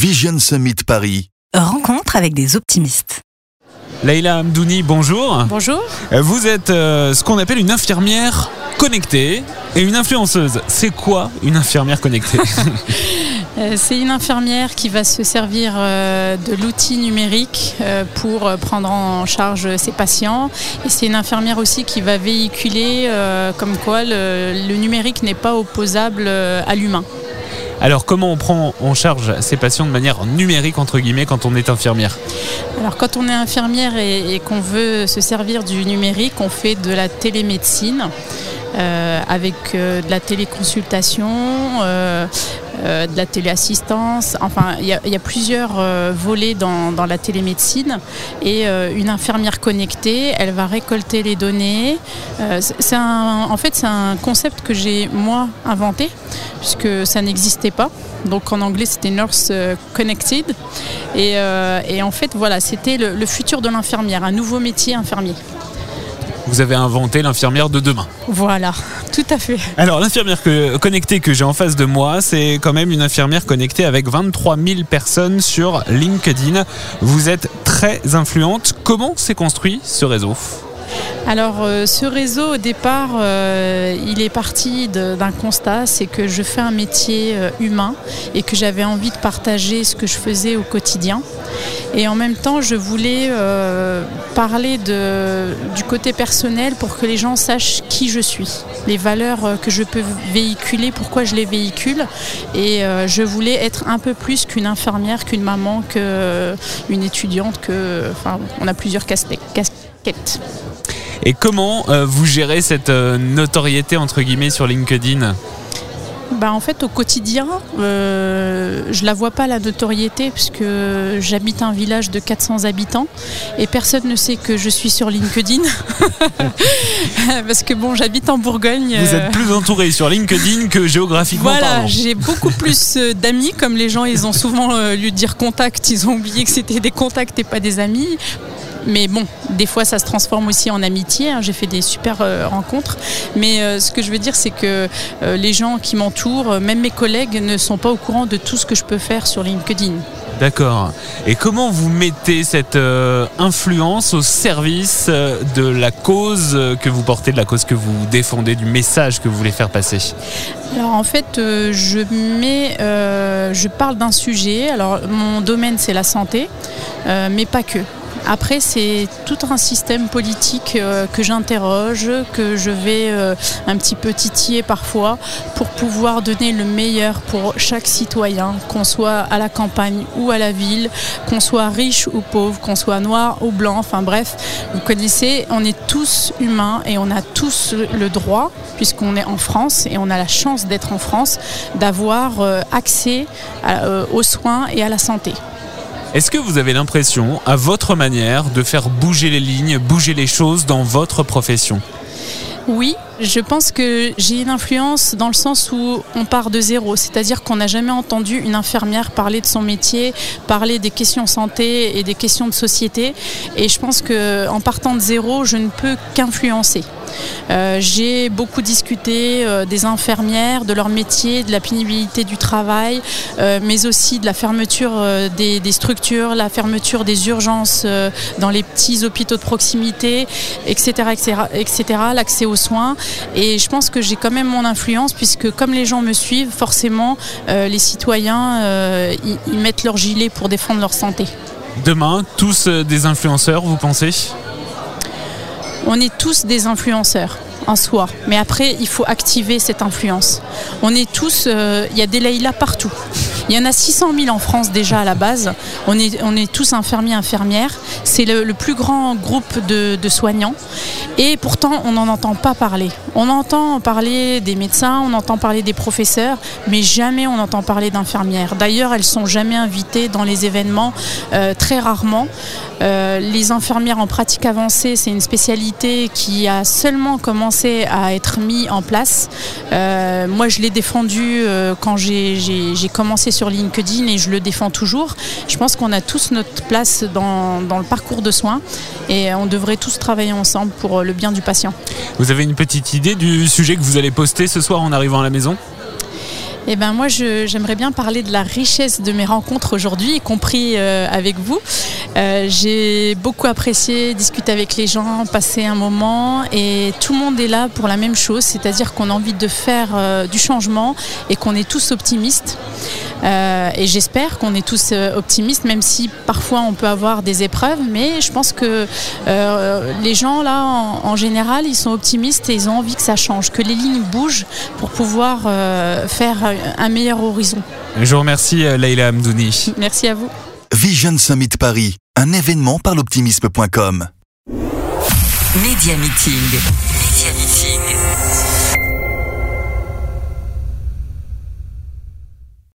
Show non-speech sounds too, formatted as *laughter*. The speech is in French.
Vision Summit Paris. Rencontre avec des optimistes. Leïla Amdouni, bonjour. Bonjour. Vous êtes euh, ce qu'on appelle une infirmière connectée et une influenceuse. C'est quoi une infirmière connectée *laughs* *laughs* Euh, C'est une infirmière qui va se servir euh, de l'outil numérique pour prendre en charge ses patients. Et c'est une infirmière aussi qui va véhiculer comme quoi le, le numérique n'est pas opposable à l'humain. Alors comment on prend en charge ces patients de manière numérique entre guillemets quand on est infirmière Alors quand on est infirmière et, qu'on veut se servir du numérique, on fait de la télémédecine. euh, avec euh, de la téléconsultation, euh, euh, de la téléassistance. Enfin, il y, a- plusieurs euh, volets dans, la télémédecine. Et euh, une infirmière connectée, elle va récolter les données. En fait, c'est un concept que j'ai moi inventé, puisque ça n'existait pas. Donc en anglais, c'était Nurse Connected. Et, en fait, voilà, c'était le futur de l'infirmière, un nouveau métier infirmier. Vous avez inventé l'infirmière de demain. Voilà, tout à fait. Alors l'infirmière que- connectée que j'ai en face de moi, c'est quand même une infirmière connectée avec 23 000 personnes sur LinkedIn. Vous êtes très influente. Comment s'est construit ce réseau? Alors euh, ce réseau au départ, euh, il est parti d'un constat, c'est que je fais un métier euh, humain et que j'avais envie de partager ce que je faisais au quotidien. Et en même temps, je voulais euh, parler du côté personnel pour que les gens sachent qui je suis, les valeurs euh, que je peux véhiculer, pourquoi je les véhicule. Et euh, je voulais être un peu plus qu'une infirmière, qu'une maman, qu'une étudiante, que, enfin, on a plusieurs casquettes. Et comment vous gérez cette notoriété entre guillemets sur LinkedIn? Bah, en fait, au quotidien, euh, je la vois pas la notoriété puisque j'habite un village de 400 habitants et personne ne sait que je suis sur LinkedIn *laughs* parce que bon, j'habite en Bourgogne. Vous euh, êtes plus entouré sur LinkedIn que géographiquement Voilà, parlant. j'ai beaucoup plus euh, d'amis, comme les gens, ils ont souvent euh, lieu de dire contact, ils ont oublié que c'était des contacts et pas des amis. Mais bon, des fois ça se transforme aussi en amitié. hein. J'ai fait des super euh, rencontres. Mais euh, ce que je veux dire, c'est que euh, les gens qui m'entourent, même mes collègues, ne sont pas au courant de tout ce que je peux faire sur LinkedIn. D'accord. Et comment vous mettez cette euh, influence au service euh, de la cause que vous portez, de la cause que vous défendez, du message que vous voulez faire passer? Alors en fait, euh, je mets, je parle d'un sujet. Alors mon domaine c'est la santé, mais pas que. Après, c'est tout un système politique euh, que j'interroge, que je vais euh, un petit peu titiller parfois pour pouvoir donner le meilleur pour chaque citoyen, qu'on soit à la campagne ou à la ville, qu'on soit riche ou pauvre, qu'on soit noir ou blanc, enfin bref, vous connaissez, on est tous humains et on a tous le droit, puisqu'on est en France et on a la chance d'être en France, d'avoir euh, accès aux soins et à la santé. Est-ce que vous avez l'impression, à votre manière, de faire bouger les lignes, bouger les choses dans votre profession? Oui, je pense que j'ai une influence dans le sens où on part de zéro, c'est-à-dire qu'on n'a jamais entendu une infirmière parler de son métier, parler des questions santé et des questions de société. Et je pense que en partant de zéro, je ne peux qu'influencer. Euh, j'ai beaucoup discuté euh, des infirmières, de leur métier, de la pénibilité du travail, euh, mais aussi de la fermeture des, structures, la fermeture des urgences dans les petits hôpitaux de proximité, etc., etc., etc., l'accès aux soins. Et je pense que j'ai quand même mon influence puisque comme les gens me suivent, forcément, les citoyens, ils, mettent leur gilet pour défendre leur santé. Demain, tous des influenceurs, vous pensez? On est tous des influenceurs en soi, mais après, il faut activer cette influence. On est tous, euh, il y a des Leïla partout. Il y en a 600 000 en France déjà à la base. On est, on est tous infirmiers, infirmières. C'est le, plus grand groupe de, soignants. Et pourtant, on n'en entend pas parler. On entend parler des médecins, on entend parler des professeurs, mais jamais on entend parler d'infirmières. D'ailleurs, elles sont jamais invitées dans les événements, euh, très rarement. Euh, les infirmières en pratique avancée, c'est une spécialité qui a seulement commencé à être mise en place. Euh, moi, je l'ai défendu euh, quand j'ai commencé sur LinkedIn et je le défends toujours. Je pense qu'on a tous notre place dans, dans le parcours de soins et on devrait tous travailler ensemble pour le bien du patient. Vous avez une petite idée du sujet que vous allez poster ce soir en arrivant à la maison? Eh ben moi, j'aimerais bien parler de la richesse de mes rencontres aujourd'hui, y compris euh, avec vous. Euh, J'ai beaucoup apprécié discuter avec les gens, passer un moment, et tout le monde est là pour la même chose, c'est-à-dire qu'on a envie de faire euh, du changement et qu'on est tous optimistes. Euh, et j'espère qu'on est tous euh, optimistes, même si parfois on peut avoir des épreuves. Mais je pense que euh, les gens là, en, en général, ils sont optimistes et ils ont envie que ça change, que les lignes bougent pour pouvoir euh, faire un meilleur horizon. Je vous remercie Leïla Hamdouni. Merci à vous. Vision Summit Paris, un événement par l'optimisme.com. Média Meeting. Média Meeting.